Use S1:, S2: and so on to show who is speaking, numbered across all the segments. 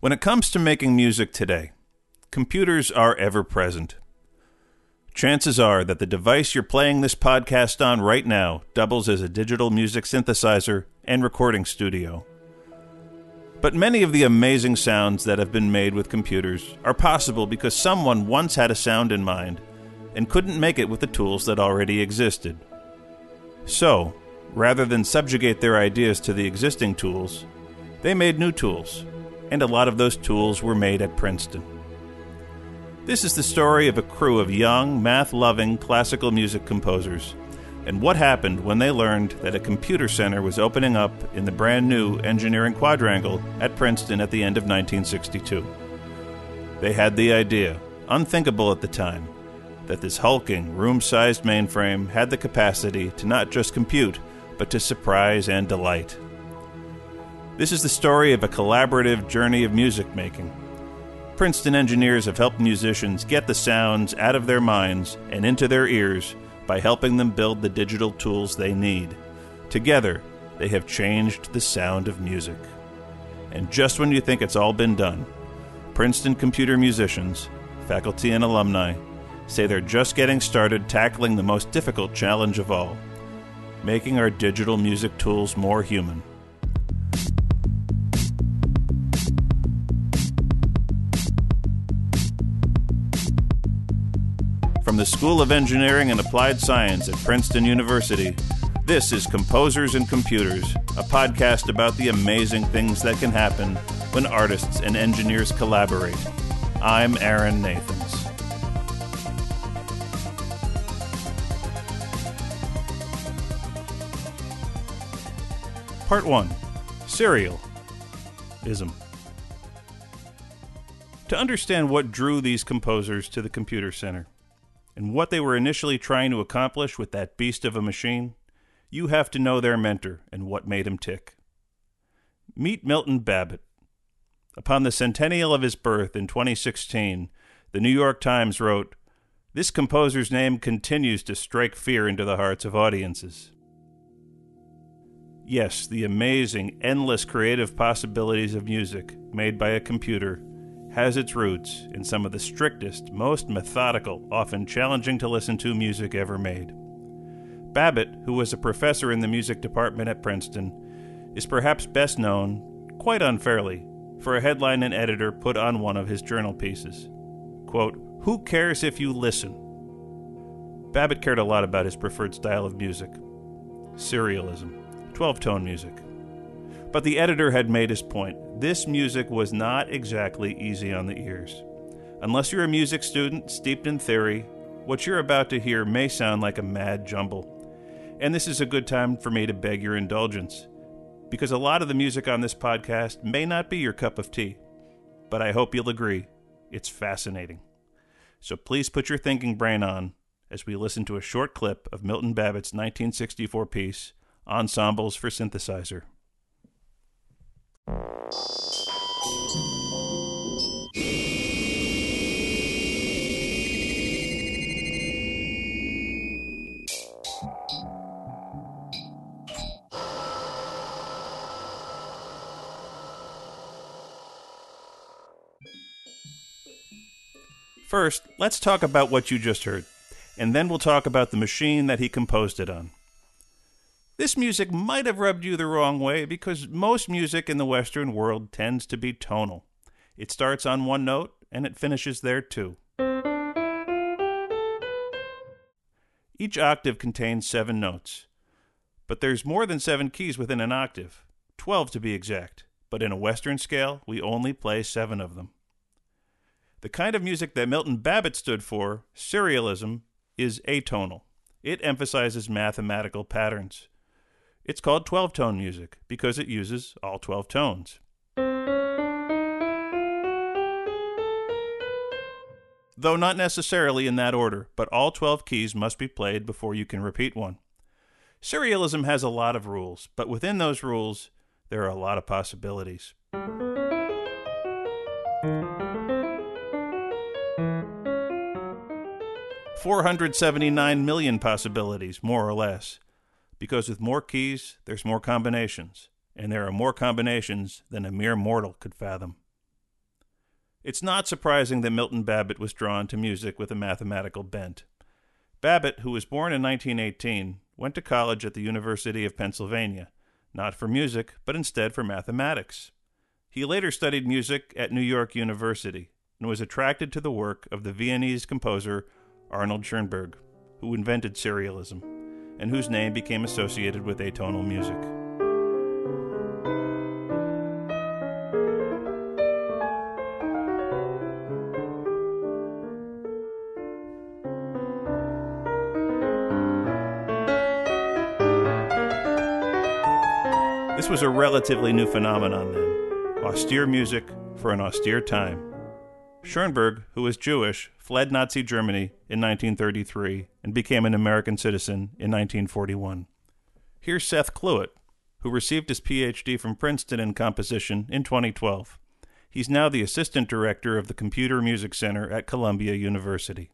S1: When it comes to making music today, computers are ever present. Chances are that the device you're playing this podcast on right now doubles as a digital music synthesizer and recording studio. But many of the amazing sounds that have been made with computers are possible because someone once had a sound in mind and couldn't make it with the tools that already existed. So, rather than subjugate their ideas to the existing tools, they made new tools and a lot of those tools were made at Princeton. This is the story of a crew of young, math loving classical music composers and what happened when they learned that a computer center was opening up in the brand new engineering quadrangle at Princeton at the end of 1962. They had the idea, unthinkable at the time, that this hulking, room sized mainframe had the capacity to not just compute, but to surprise and delight. This is the story of a collaborative journey of music making. Princeton engineers have helped musicians get the sounds out of their minds and into their ears by helping them build the digital tools they need. Together, they have changed the sound of music. And just when you think it's all been done, Princeton computer musicians, faculty, and alumni say they're just getting started tackling the most difficult challenge of all making our digital music tools more human. The School of Engineering and Applied Science at Princeton University, this is Composers and Computers, a podcast about the amazing things that can happen when artists and engineers collaborate. I'm Aaron Nathans. Part 1 Serialism. To understand what drew these composers to the computer center, and what they were initially trying to accomplish with that beast of a machine, you have to know their mentor and what made him tick. Meet Milton Babbitt. Upon the centennial of his birth in 2016, the New York Times wrote, This composer's name continues to strike fear into the hearts of audiences. Yes, the amazing, endless creative possibilities of music made by a computer has its roots in some of the strictest, most methodical, often challenging to listen to music ever made. Babbitt, who was a professor in the music department at Princeton, is perhaps best known, quite unfairly, for a headline an editor put on one of his journal pieces. Quote, Who cares if you listen? Babbitt cared a lot about his preferred style of music serialism, 12 tone music. But the editor had made his point. This music was not exactly easy on the ears. Unless you're a music student steeped in theory, what you're about to hear may sound like a mad jumble. And this is a good time for me to beg your indulgence, because a lot of the music on this podcast may not be your cup of tea. But I hope you'll agree, it's fascinating. So please put your thinking brain on as we listen to a short clip of Milton Babbitt's 1964 piece, Ensembles for Synthesizer. First, let's talk about what you just heard, and then we'll talk about the machine that he composed it on. This music might have rubbed you the wrong way because most music in the Western world tends to be tonal. It starts on one note and it finishes there too. Each octave contains seven notes, but there's more than seven keys within an octave, 12 to be exact, but in a Western scale, we only play seven of them. The kind of music that Milton Babbitt stood for, serialism, is atonal. It emphasizes mathematical patterns. It's called 12 tone music because it uses all 12 tones. Though not necessarily in that order, but all 12 keys must be played before you can repeat one. Serialism has a lot of rules, but within those rules, there are a lot of possibilities. Four hundred seventy nine million possibilities, more or less because with more keys, there's more combinations, and there are more combinations than a mere mortal could fathom. It's not surprising that Milton Babbitt was drawn to music with a mathematical bent. Babbitt, who was born in 1918, went to college at the University of Pennsylvania, not for music, but instead for mathematics. He later studied music at New York University and was attracted to the work of the Viennese composer Arnold Schoenberg, who invented serialism, and whose name became associated with atonal music. This was a relatively new phenomenon then austere music for an austere time. Schoenberg, who was Jewish, fled Nazi Germany in 1933 and became an American citizen in 1941. Here's Seth Cluett, who received his PhD from Princeton in composition in 2012. He's now the assistant director of the Computer Music Center at Columbia University.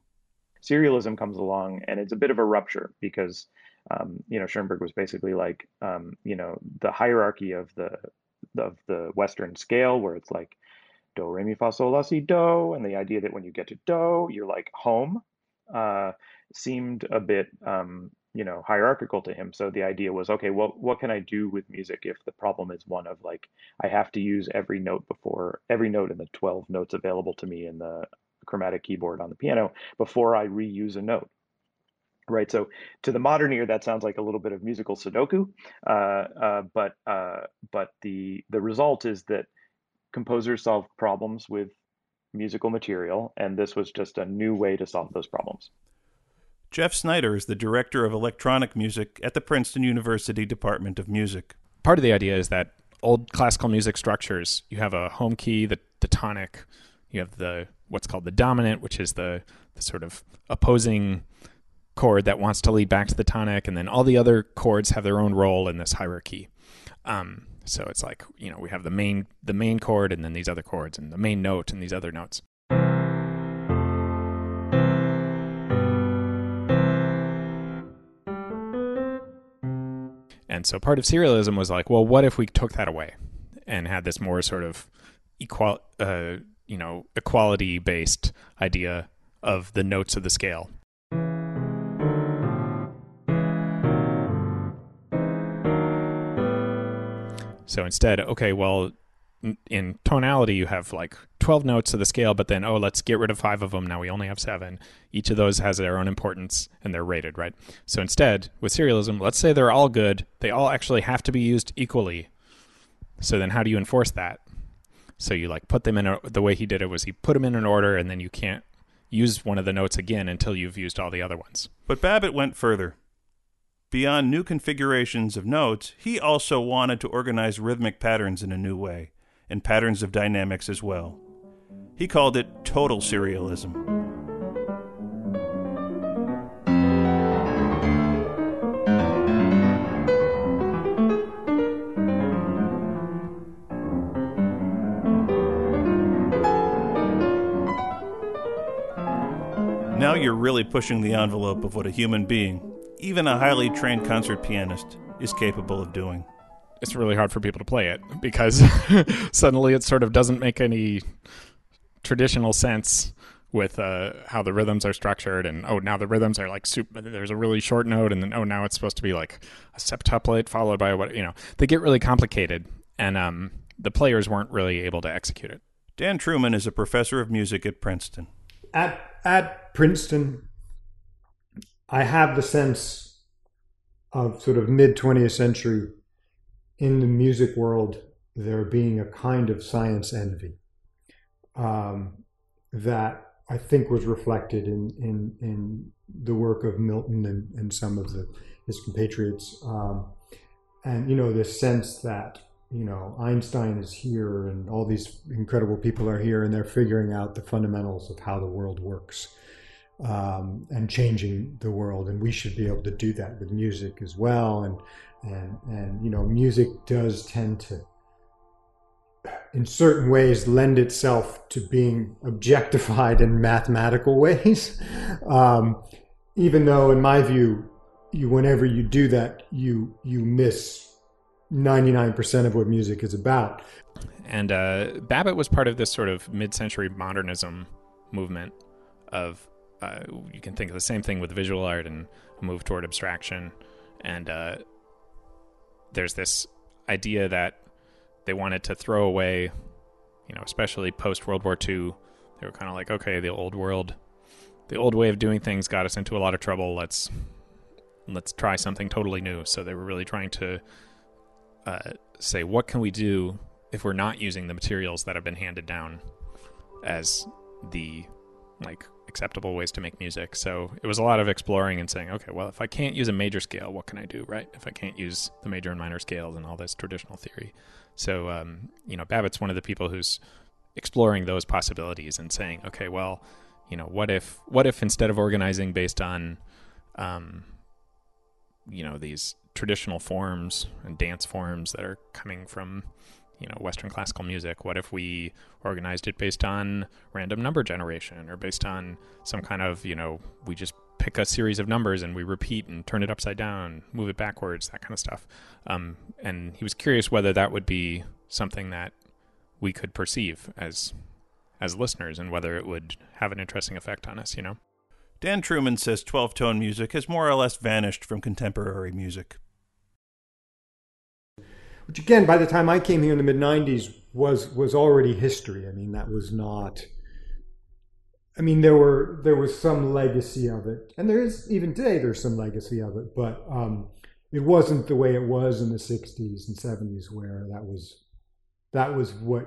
S2: Serialism comes along, and it's a bit of a rupture because um, you know, Schoenberg was basically like, um, you know, the hierarchy of the of the Western scale, where it's like do, re, mi, fa, sol, la, si, do, and the idea that when you get to do, you're like home, uh, seemed a bit, um, you know, hierarchical to him. So the idea was, okay, well, what can I do with music if the problem is one of like, I have to use every note before every note in the 12 notes available to me in the chromatic keyboard on the piano before I reuse a note right? So to the modern ear, that sounds like a little bit of musical Sudoku, uh, uh, but uh, but the the result is that composers solve problems with musical material, and this was just a new way to solve those problems.
S1: Jeff Snyder is the director of electronic music at the Princeton University Department of Music.
S3: Part of the idea is that old classical music structures, you have a home key, the, the tonic, you have the what's called the dominant, which is the, the sort of opposing chord that wants to lead back to the tonic, and then all the other chords have their own role in this hierarchy. Um, so it's like you know we have the main the main chord, and then these other chords, and the main note, and these other notes. And so part of serialism was like, well, what if we took that away and had this more sort of equal, uh, you know, equality based idea of the notes of the scale So instead, okay, well, in tonality, you have like 12 notes of the scale, but then, oh, let's get rid of five of them. Now we only have seven. Each of those has their own importance and they're rated, right? So instead, with serialism, let's say they're all good. They all actually have to be used equally. So then, how do you enforce that? So you like put them in a, the way he did it was he put them in an order and then you can't use one of the notes again until you've used all the other ones.
S1: But Babbitt went further. Beyond new configurations of notes, he also wanted to organize rhythmic patterns in a new way, and patterns of dynamics as well. He called it total serialism. Now you're really pushing the envelope of what a human being, even a highly trained concert pianist is capable of doing.
S3: It's really hard for people to play it because suddenly it sort of doesn't make any traditional sense with uh, how the rhythms are structured and oh now the rhythms are like super there's a really short note and then oh now it's supposed to be like a septuplet followed by what you know they get really complicated and um, the players weren't really able to execute it.
S1: Dan Trueman is a professor of music at princeton.
S4: At at princeton I have the sense of sort of mid 20th century in the music world there being a kind of science envy um, that I think was reflected in in, in the work of Milton and, and some of the his compatriots, um, and you know this sense that you know Einstein is here and all these incredible people are here and they're figuring out the fundamentals of how the world works um, and changing the world. And we should be able to do that with music as well. And and and you know, music does tend to, in certain ways, lend itself to being objectified in mathematical ways. Um, even though, in my view, you whenever you do that, you you miss 99% of what music is about.
S3: And uh, Babbitt was part of this sort of mid century modernism movement of, uh, you can think of the same thing with visual art and move toward abstraction. And uh, there's this idea that they wanted to throw away, you know, especially post World War II. They were kind of like, okay, the old world, the old way of doing things got us into a lot of trouble. Let's let's try something totally new. So they were really trying to uh, say, what can we do if we're not using the materials that have been handed down as the like acceptable ways to make music. So it was a lot of exploring and saying, okay, well, if I can't use a major scale, what can I do, right? If I can't use the major and minor scales and all this traditional theory. So, um, you know, Babbitt's one of the people who's exploring those possibilities and saying, okay, well, you know, what if, what if instead of organizing based on, um, you know, these traditional forms and dance forms that are coming from you know western classical music. What if we organized it based on random number generation or based on some kind of you know we just pick a series of numbers and we repeat and turn it upside down move it backwards that kind of stuff. Um, and he was curious whether that would be something that we could perceive as as listeners and whether it would have an interesting effect on us you know?
S1: Dan Trueman says 12 tone music has more or less vanished from contemporary music
S4: which again, by the time I came here in the mid '90s, was was already history. I mean, that was not. I mean, there were there was some legacy of it, and there is even today. There's some legacy of it, but um, it wasn't the way it was in the '60s and '70s, where that was that was what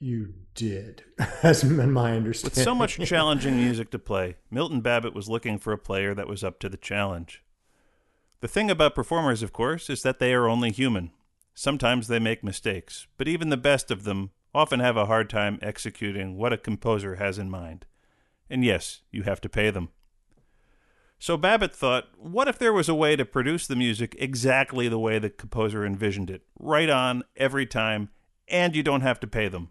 S4: you did, as in my understanding.
S1: With so much challenging music to play, Milton Babbitt was looking for a player that was up to the challenge. The thing about performers, of course, is that they are only human. Sometimes they make mistakes, but even the best of them often have a hard time executing what a composer has in mind. And yes, you have to pay them. So Babbitt thought, what if there was a way to produce the music exactly the way the composer envisioned it, right on, every time, and you don't have to pay them?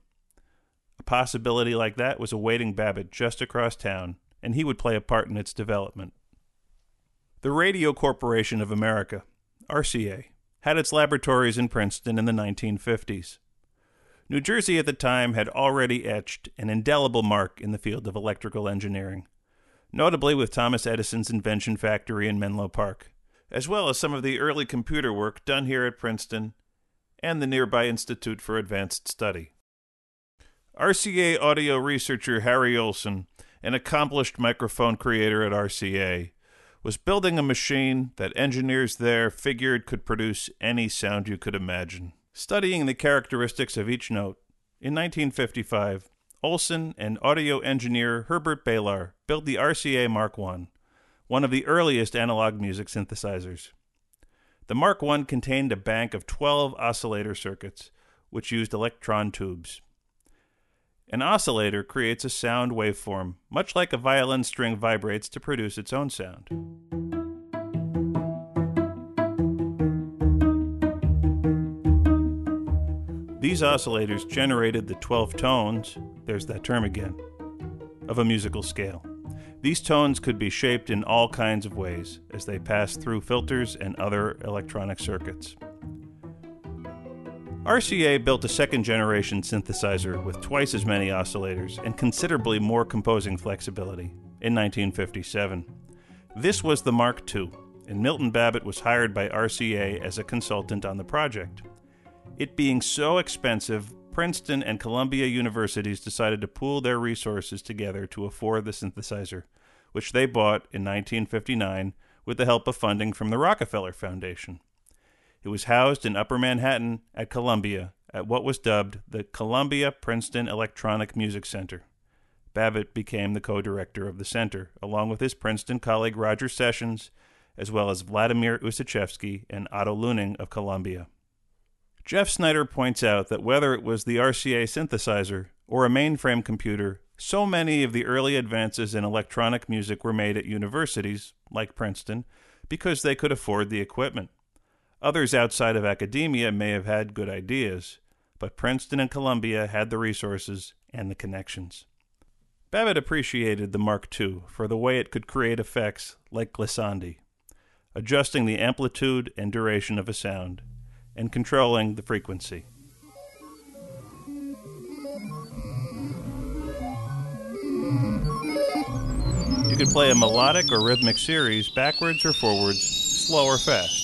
S1: A possibility like that was awaiting Babbitt just across town, and he would play a part in its development. The Radio Corporation of America, RCA, had its laboratories in Princeton in the 1950s. New Jersey at the time had already etched an indelible mark in the field of electrical engineering, notably with Thomas Edison's invention factory in Menlo Park, as well as some of the early computer work done here at Princeton and the nearby Institute for Advanced Study. RCA audio researcher Harry Olson, an accomplished microphone creator at RCA, was building a machine that engineers there figured could produce any sound you could imagine. Studying the characteristics of each note, in 1955, Olson and audio engineer Herbert Belar built the RCA Mark I, one of the earliest analog music synthesizers. The Mark I contained a bank of 12 oscillator circuits, which used electron tubes. An oscillator creates a sound waveform, much like a violin string vibrates to produce its own sound. These oscillators generated the 12 tones, there's that term again, of a musical scale. These tones could be shaped in all kinds of ways as they pass through filters and other electronic circuits. RCA built a second generation synthesizer with twice as many oscillators and considerably more composing flexibility in 1957. This was the Mark II, and Milton Babbitt was hired by RCA as a consultant on the project. It being so expensive, Princeton and Columbia universities decided to pool their resources together to afford the synthesizer, which they bought in 1959 with the help of funding from the Rockefeller Foundation. It was housed in Upper Manhattan at Columbia at what was dubbed the Columbia Princeton Electronic Music Center. Babbitt became the co director of the center, along with his Princeton colleague Roger Sessions, as well as Vladimir Ussachevsky and Otto Luening of Columbia. Jeff Snyder points out that whether it was the RCA synthesizer or a mainframe computer, so many of the early advances in electronic music were made at universities, like Princeton, because they could afford the equipment. Others outside of academia may have had good ideas, but Princeton and Columbia had the resources and the connections. Babbitt appreciated the Mark II for the way it could create effects like glissandi, adjusting the amplitude and duration of a sound, and controlling the frequency. You could play a melodic or rhythmic series backwards or forwards, slow or fast.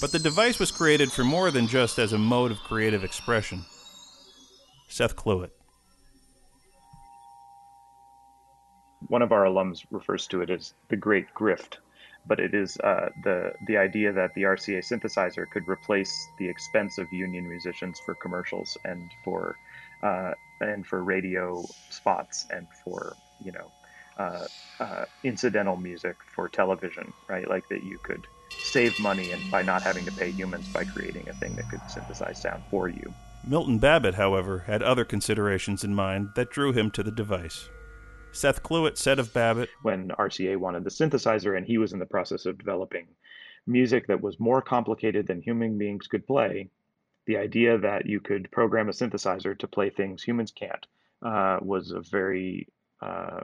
S1: But the device was created for more than just as a mode of creative expression. Seth Cluett.
S2: One of our alums refers to it as the great grift, but it is uh, the the idea that the RCA synthesizer could replace the expense of union musicians for commercials and for uh, and for radio spots and for you know uh, uh, incidental music for television, right? Like that you could save money and by not having to pay humans by creating a thing that could synthesize sound for you.
S1: Milton Babbitt, however, had other considerations in mind that drew him to the device. Seth Cluett said of Babbitt
S2: When RCA wanted the synthesizer and he was in the process of developing music that was more complicated than human beings could play, the idea that you could program a synthesizer to play things humans can't uh, was a very uh,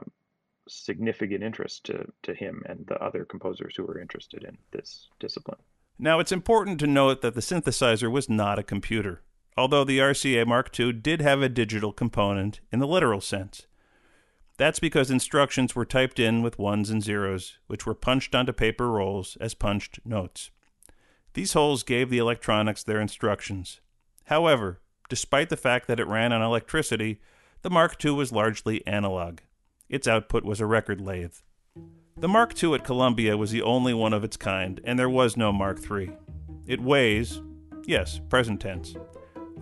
S2: significant interest to, to him and the other composers who were interested in this discipline.
S1: Now, it's important to note that the synthesizer was not a computer, although the RCA Mark II did have a digital component in the literal sense. That's because instructions were typed in with ones and zeros, which were punched onto paper rolls as punched notes. These holes gave the electronics their instructions. However, despite the fact that it ran on electricity, the Mark II was largely analog. Its output was a record lathe. The Mark II at Columbia was the only one of its kind, and there was no Mark III. It weighs, yes, present tense,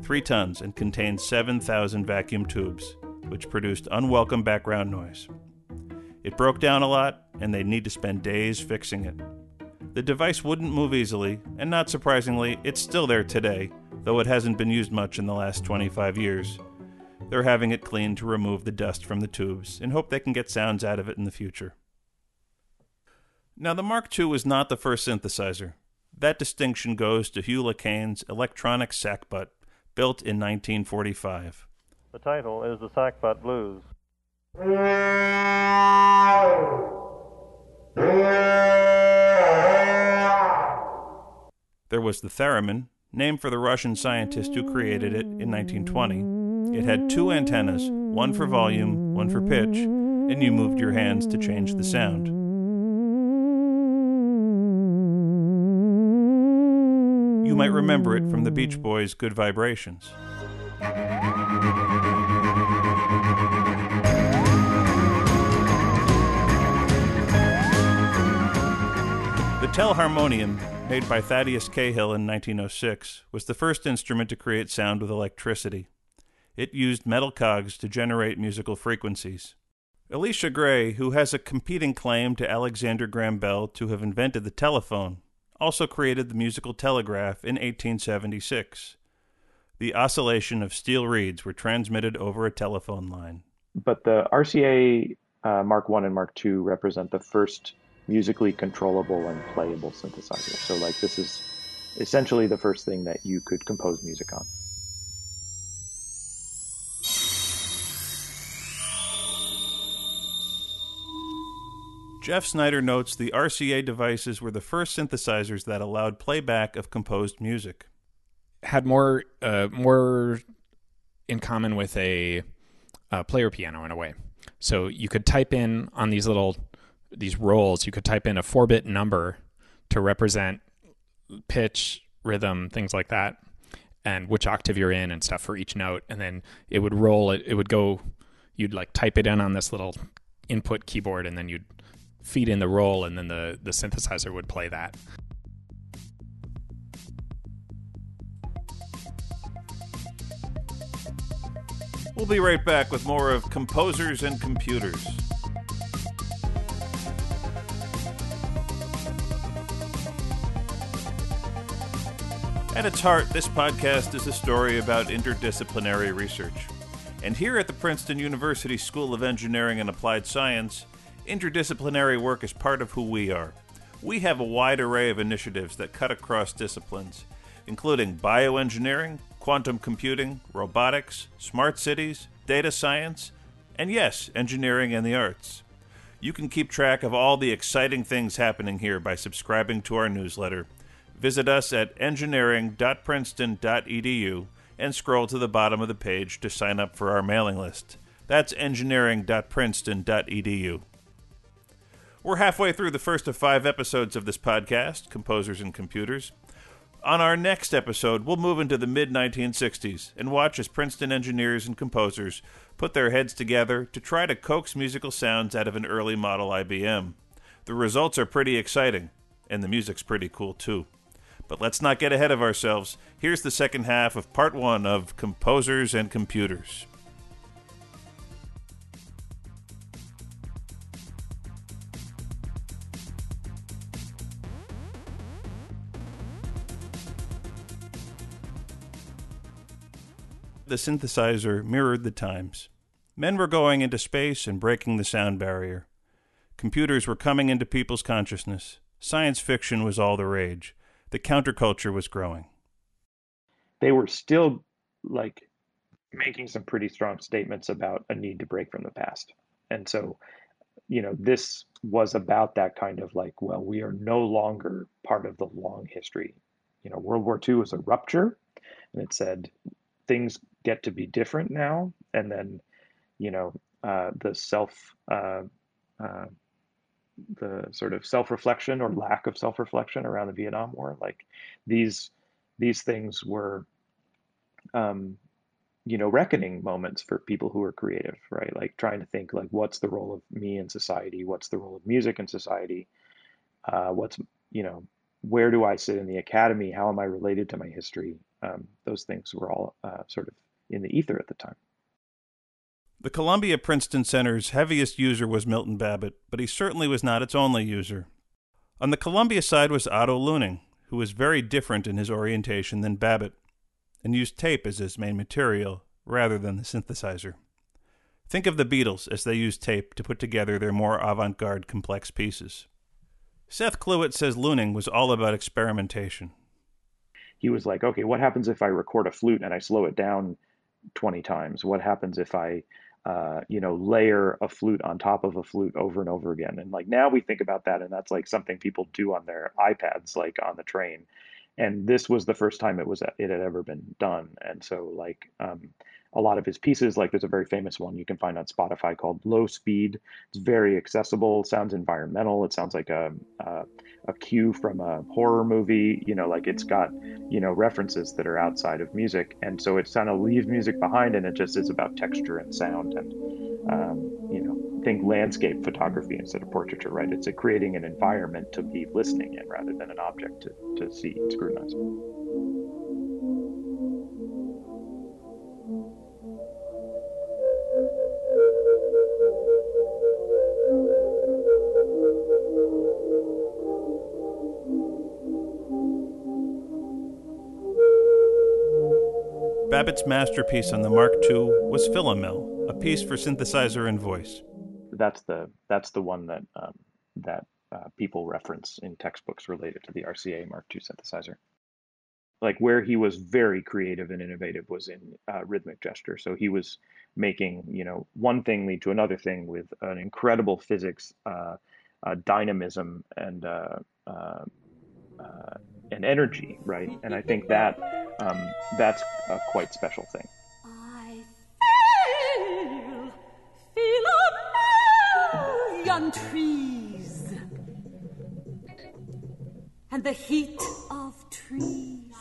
S1: three tons and contains 7,000 vacuum tubes, which produced unwelcome background noise. It broke down a lot, and they'd need to spend days fixing it. The device wouldn't move easily, and not surprisingly, it's still there today, though it hasn't been used much in the last 25 years. They're having it cleaned to remove the dust from the tubes and hope they can get sounds out of it in the future. Now, the Mark II was not the first synthesizer. That distinction goes to Hugh Le Caine's electronic sackbut, built in 1945.
S5: The title is The Sackbut Blues.
S1: There was the theremin, named for the Russian scientist who created it in 1920. It had two antennas, one for volume, one for pitch, and you moved your hands to change the sound. You might remember it from the Beach Boys' Good Vibrations. The telharmonium, made by Thaddeus Cahill in 1906, was the first instrument to create sound with electricity. It used metal cogs to generate musical frequencies. Elisha Gray, who has a competing claim to Alexander Graham Bell to have invented the telephone, also created the musical telegraph in 1876. The oscillation of steel reeds were transmitted over a telephone line.
S2: But the RCA uh, Mark One and Mark Two represent the first musically controllable and playable synthesizer. So, like, this is essentially the first thing that you could compose music on.
S1: Jeff Snyder notes the RCA devices were the first synthesizers that allowed playback of composed music.
S3: Had more uh, more in common with a, a player piano in a way. So you could type in on these little these rolls, you could type in a four bit number to represent pitch, rhythm, things like that, and which octave you're in and stuff for each note. And then it would roll it, it would go, you'd like type it in on this little input keyboard and then you'd feed in the roll and then the, the synthesizer would play that.
S1: We'll be right back with more of Composers and Computers. At its heart, this podcast is a story about interdisciplinary research. And here at the Princeton University School of Engineering and Applied Science, interdisciplinary work is part of who we are. We have a wide array of initiatives that cut across disciplines, including bioengineering, quantum computing, robotics, smart cities, data science, and yes, engineering and the arts. You can keep track of all the exciting things happening here by subscribing to our newsletter Visit us at engineering.princeton.edu and scroll to the bottom of the page to sign up for our mailing list. That's engineering.princeton.edu. We're halfway through the first of five episodes of this podcast, Composers and Computers. On our next episode, we'll move into the mid 1960s and watch as Princeton engineers and composers put their heads together to try to coax musical sounds out of an early model IBM. The results are pretty exciting, and the music's pretty cool too. But let's not get ahead of ourselves. Here's the second half of part one of Composers and Computers. The synthesizer mirrored the times. Men were going into space and breaking the sound barrier. Computers were coming into people's consciousness. Science fiction was all the rage. The counterculture was growing.
S2: They were still like making some pretty strong statements about a need to break from the past. And so, you know, this was about that kind of like, well, we are no longer part of the long history. You know, World War II was a rupture, and it said things get to be different now. And then, you know, uh, the self, uh, uh, the sort of self-reflection or lack of self-reflection around the Vietnam War, like these these things were, um, you know, reckoning moments for people who are creative, right? Like trying to think like, what's the role of me in society? What's the role of music in society? Uh, what's you know, where do I sit in the academy? How am I related to my history? Um, those things were all uh, sort of in the ether at the time.
S1: The Columbia Princeton Center's heaviest user was Milton Babbitt, but he certainly was not its only user. On the Columbia side was Otto Luening, who was very different in his orientation than Babbitt, and used tape as his main material rather than the synthesizer. Think of the Beatles as they used tape to put together their more avant garde complex pieces. Seth Cluett says Luening was all about experimentation.
S2: He was like, okay, what happens if I record a flute and I slow it down 20 times? What happens if I uh, you know, layer a flute on top of a flute over and over again. And like now we think about that, and that's like something people do on their iPads, like on the train. And this was the first time it was it had ever been done. And so like um, a lot of his pieces. Like there's a very famous one you can find on Spotify called Low Speed. It's very accessible. Sounds environmental. It sounds like a, a a cue from a horror movie. You know, like it's got you know references that are outside of music, and so it kind of leaves music behind, and it just is about texture and sound, and um, you know, think landscape photography instead of portraiture. Right? It's creating an environment to be listening in rather than an object to to see and scrutinize.
S1: Babbitt's masterpiece on the Mark II was Philomel, a piece for synthesizer and voice.
S2: That's the that's the one that um, that uh, people reference in textbooks related to the RCA Mark II synthesizer. Like where he was very creative and innovative was in uh, rhythmic gesture. So he was making you know one thing lead to another thing with an incredible physics, uh, uh dynamism, and uh, uh, and energy, right? And I think that um, that's a quite special thing. I feel, a trees and the heat of trees.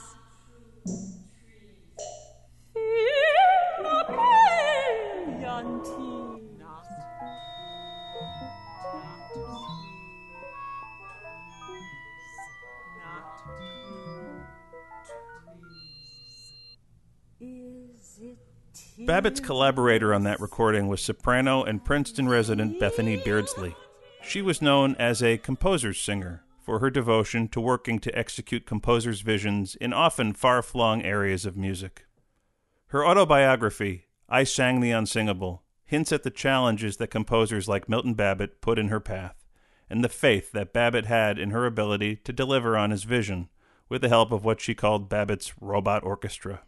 S2: Babbitt's collaborator on that recording was soprano and Princeton resident Bethany Beardslee. She was known as a composer's singer for her devotion to working to execute composers' visions in often far flung areas of music. Her autobiography, I Sang the Unsingable, hints at the challenges that composers like Milton Babbitt put in her path, and the faith that Babbitt had in her ability to deliver on his vision with the help of what she called Babbitt's robot orchestra.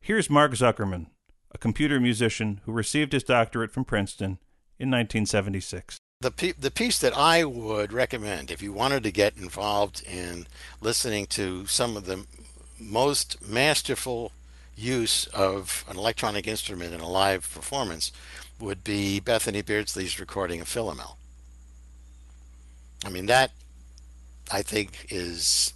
S2: Here's Mark Zuckerman, a computer musician who received his doctorate from Princeton in 1976.
S6: The, pe- the piece that I would recommend if you wanted to get involved in listening to some of the most masterful use of an electronic instrument in a live performance would be Bethany Beardslee's recording of Philomel. I mean, that I think is,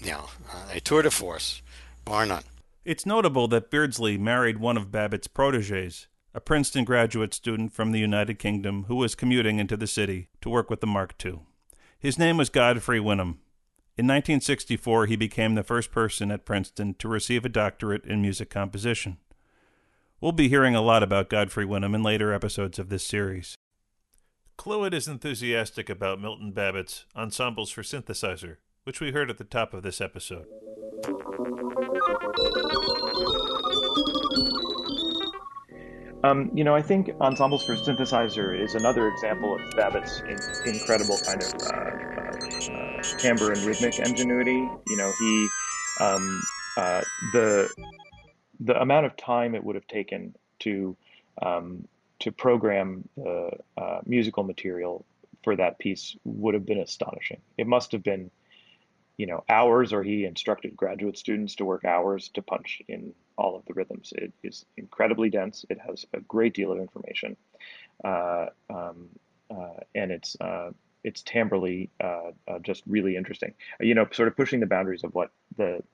S6: you know, a tour de force, bar none.
S1: It's notable that Beardslee married one of Babbitt's proteges, a Princeton graduate student from the United Kingdom who was commuting into the city to work with the Mark II. His name was Godfrey Winham. In 1964, he became the first person at Princeton to receive a doctorate in music composition. We'll be hearing a lot about Godfrey Winham in later episodes of this series. Cluett is enthusiastic about Milton Babbitt's Ensembles for Synthesizer, which we heard at the top of this episode.
S2: Um, you know, I think Ensembles for Synthesizer is another example of Babbitt's in, incredible kind of uh, uh, uh, timbre and rhythmic ingenuity. You know, he um, uh, the the amount of time it would have taken to um, to program the uh, musical material for that piece would have been astonishing. It must have been, you know, hours, or he instructed graduate students to work hours to punch in all of the rhythms. It is incredibly dense. It has a great deal of information, uh, um, uh, and it's uh, it's timbrely uh, uh, just really interesting. You know, sort of pushing the boundaries of what the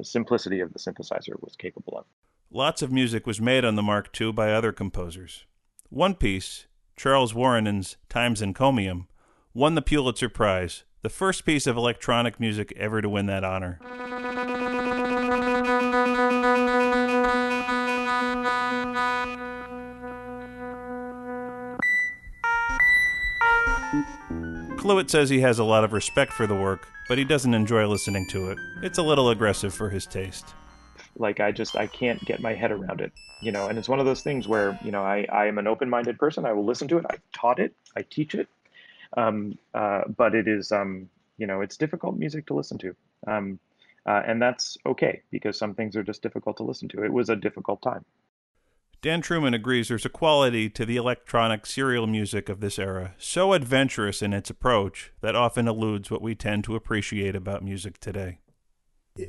S2: simplicity of the synthesizer was capable of.
S1: Lots of music was made on the Mark II by other composers. One piece, Charles Wuorinen's Time's Encomium, won the Pulitzer Prize, the first piece of electronic music ever to win that honor. Cluett says he has a lot of respect for the work, but he doesn't enjoy listening to it. It's a little aggressive for his taste.
S2: Like I just I can't get my head around it, you know. And it's one of those things where you know I I am an open-minded person. I will listen to it. I've taught it. I teach it. Um, uh, but it is um, you know it's difficult music to listen to. Um, uh, and that's okay because some things are just difficult to listen to. It was a difficult time.
S1: Dan Trueman agrees there's a quality to the electronic serial music of this era, so adventurous in its approach that often eludes what we tend to appreciate about music today.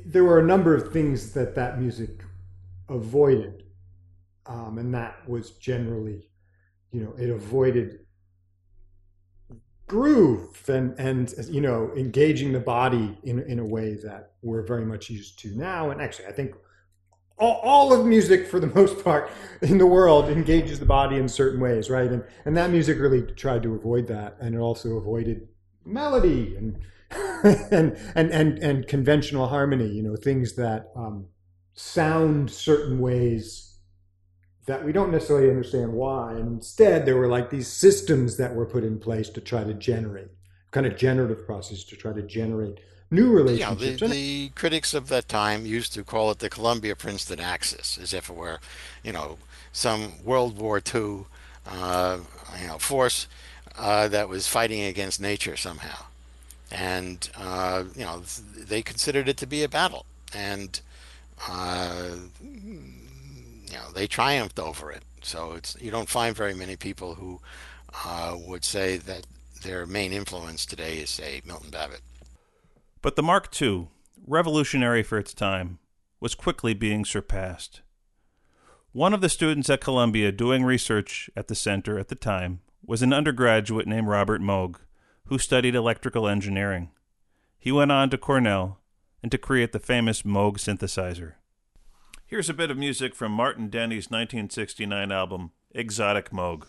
S4: There were a number of things that that music avoided, um, and that was generally, you know, it avoided groove and and you know engaging the body in in a way that we're very much used to now. And actually, I think all, all of music for the most part in the world engages the body in certain ways, right? And and that music really tried to avoid that, and it also avoided melody and and and and and conventional harmony. You know, things that um, sound certain ways that we don't necessarily understand why. And instead, there were like these systems that were put in place to try to generate kind of generative process to try to generate new relationships.
S6: Yeah, the, the, critics of that time used to call it the Columbia Princeton axis, as if it were, you know, some World War II, uh, you know, force uh, that was fighting against nature somehow, and uh, you know, they considered it to be a battle, and uh, you know, they triumphed over it. So it's you don't find very many people who uh, would say that their main influence today is, say, Milton Babbitt.
S1: But the Mark II, revolutionary for its time, was quickly being surpassed. One of the students at Columbia doing research at the center at the time was an undergraduate named Robert Moog, who studied electrical engineering. He went on to Cornell and to create the famous Moog synthesizer. Here's a bit of music from Martin Denny's 1969 album, Exotic Moog.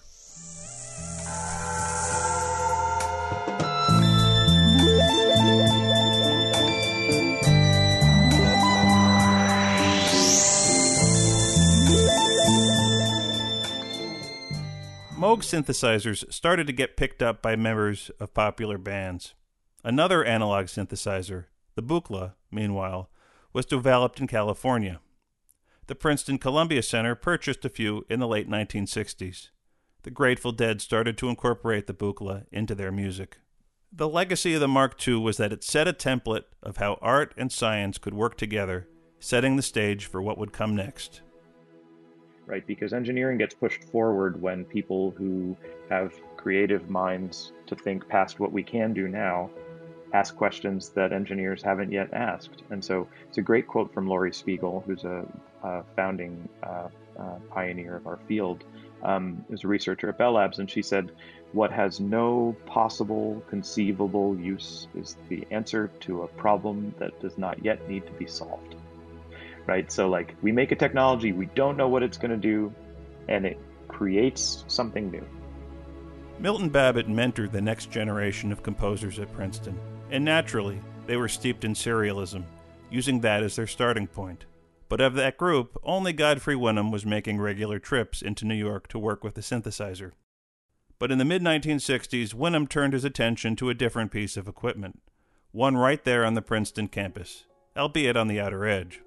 S1: Moog synthesizers started to get picked up by members of popular bands. Another analog synthesizer, the Buchla, meanwhile, was developed in California. The Princeton Columbia Center purchased a few in the late 1960s. The Grateful Dead started to incorporate the Buchla into their music. The legacy of the Mark II was that it set a template of how art and science could work together, setting the stage for what would come next
S2: right? Because engineering gets pushed forward when people who have creative minds to think past what we can do now ask questions that engineers haven't yet asked. And so it's a great quote from Laurie Spiegel, who's a, a founding uh, uh, pioneer of our field, um, is a researcher at Bell Labs, and she said, "What has no possible conceivable use is the answer to a problem that does not yet need to be solved." Right. So, like, we make a technology, we don't know what it's going to do, and it creates something new.
S1: Milton Babbitt mentored the next generation of composers at Princeton, and naturally, they were steeped in serialism, using that as their starting point. But of that group, only Godfrey Winham was making regular trips into New York to work with the synthesizer. But in the mid 1960s, Winham turned his attention to a different piece of equipment, one right there on the Princeton campus, albeit on the outer edge.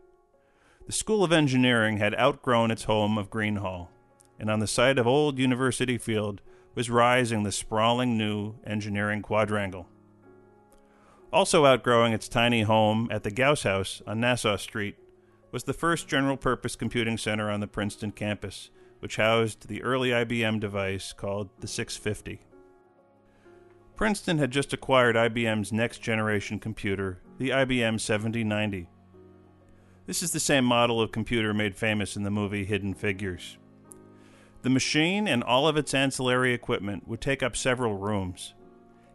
S1: The School of Engineering had outgrown its home of Green Hall, and on the site of old University Field was rising the sprawling new engineering quadrangle. Also outgrowing its tiny home at the Gauss House on Nassau Street was the first general purpose computing center on the Princeton campus, which housed the early IBM device called the 650. Princeton had just acquired IBM's next generation computer, the IBM 7090. This is the same model of computer made famous in the movie Hidden Figures. The machine and all of its ancillary equipment would take up several rooms.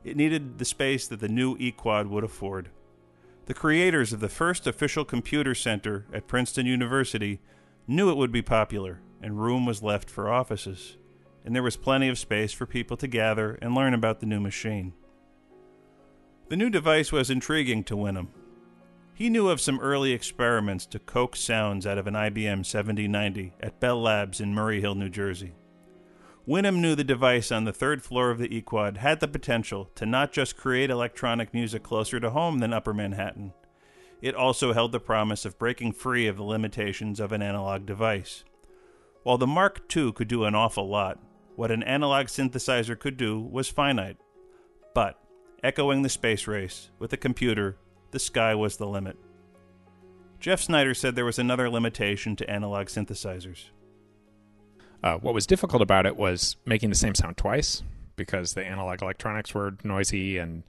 S1: It needed the space that the new eQuad would afford. The creators of the first official computer center at Princeton University knew it would be popular, and room was left for offices, and there was plenty of space for people to gather and learn about the new machine. The new device was intriguing to Winham. He knew of some early experiments to coax sounds out of an IBM 7090 at Bell Labs in Murray Hill, New Jersey. Winham knew the device on the third floor of the eQuad had the potential to not just create electronic music closer to home than Upper Manhattan, it also held the promise of breaking free of the limitations of an analog device. While the Mark II could do an awful lot, what an analog synthesizer could do was finite. But, echoing the space race, with a computer, the sky was the limit. Jeff Snyder said there was another limitation to analog synthesizers.
S3: Uh, what was difficult about it was making the same sound twice because the analog electronics were noisy, and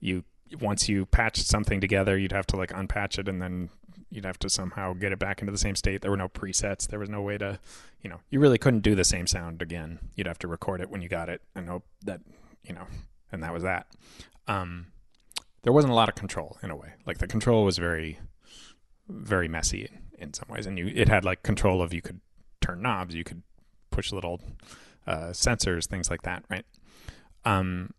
S3: you once you patched something together, you'd have to like unpatch it, and then you'd have to somehow get it back into the same state. There were no presets. There was no way to, you know, you really couldn't do the same sound again. You'd have to record it when you got it and hope that, you know, and that was that. Um, there wasn't a lot of control in a way. Like the control was very, very messy in, in some ways, and you it had like control of you could turn knobs, you could push little uh, sensors, things like that, right? Um,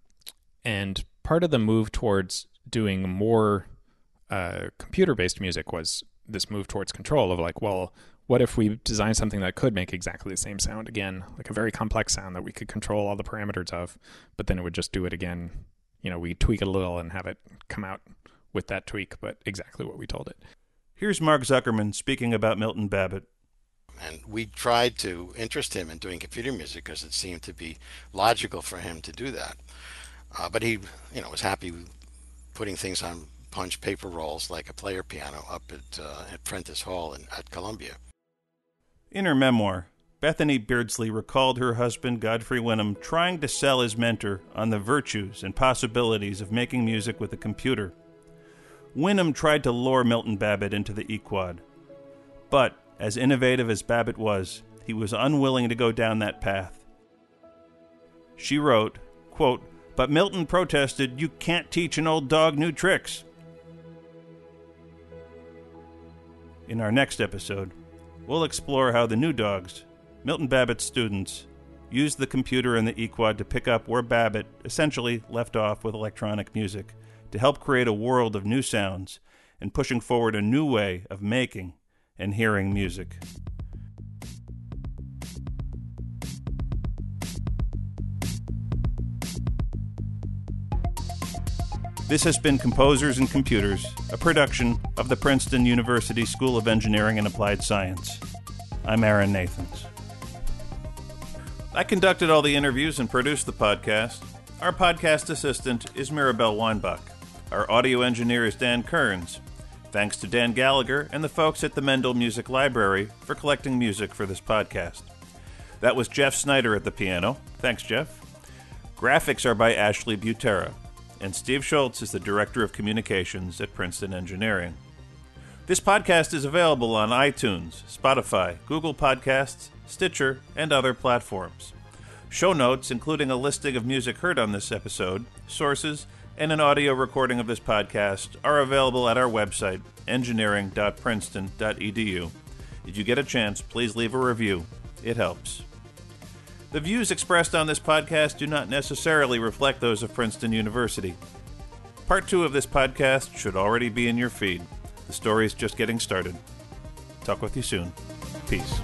S3: and part of the move towards doing more uh, computer-based music was this move towards control of like, well, what if we design something that could make exactly the same sound again, like a very complex sound that we could control all the parameters of, but then it would just do it again. You know, we tweak it a little and have it come out with that tweak, but exactly what we told it.
S1: Here's Mark Zuckerman speaking about Milton Babbitt.
S6: And we tried to interest him in doing computer music because it seemed to be logical for him to do that. Uh, but he, you know, was happy putting things on punch paper rolls like a player piano up at, uh, at Prentis Hall in, at Columbia.
S1: In her memoir, Bethany Beardslee recalled her husband Godfrey Winham trying to sell his mentor on the virtues and possibilities of making music with a computer. Winham tried to lure Milton Babbitt into the eQuad, but as innovative as Babbitt was, he was unwilling to go down that path. She wrote, quote, But Milton protested, You can't teach an old dog new tricks. In our next episode, we'll explore how the new dogs, Milton Babbitt's students, used the computer and the eQuad to pick up where Babbitt essentially left off with electronic music to help create a world of new sounds and pushing forward a new way of making and hearing music. This has been Composers and Computers, a production of the Princeton University School of Engineering and Applied Science. I'm Aaron Nathans. I conducted all the interviews and produced the podcast. Our podcast assistant is Mirabelle Weinbach. Our audio engineer is Dan Kearns. Thanks to Dan Gallagher and the folks at the Mendel Music Library for collecting music for this podcast. That was Jeff Snyder at the piano. Thanks, Jeff. Graphics are by Ashley Butera, and Steve Schultz is the Director of Communications at Princeton Engineering. This podcast is available on iTunes, Spotify, Google Podcasts, Stitcher, and other platforms. Show notes, including a listing of music heard on this episode, sources, and an audio recording of this podcast are available at our website, engineering.princeton.edu. If you get a chance, please leave a review. It helps. The views expressed on this podcast do not necessarily reflect those of Princeton University. Part two of this podcast should already be in your feed. The story is just getting started. Talk with you soon. Peace.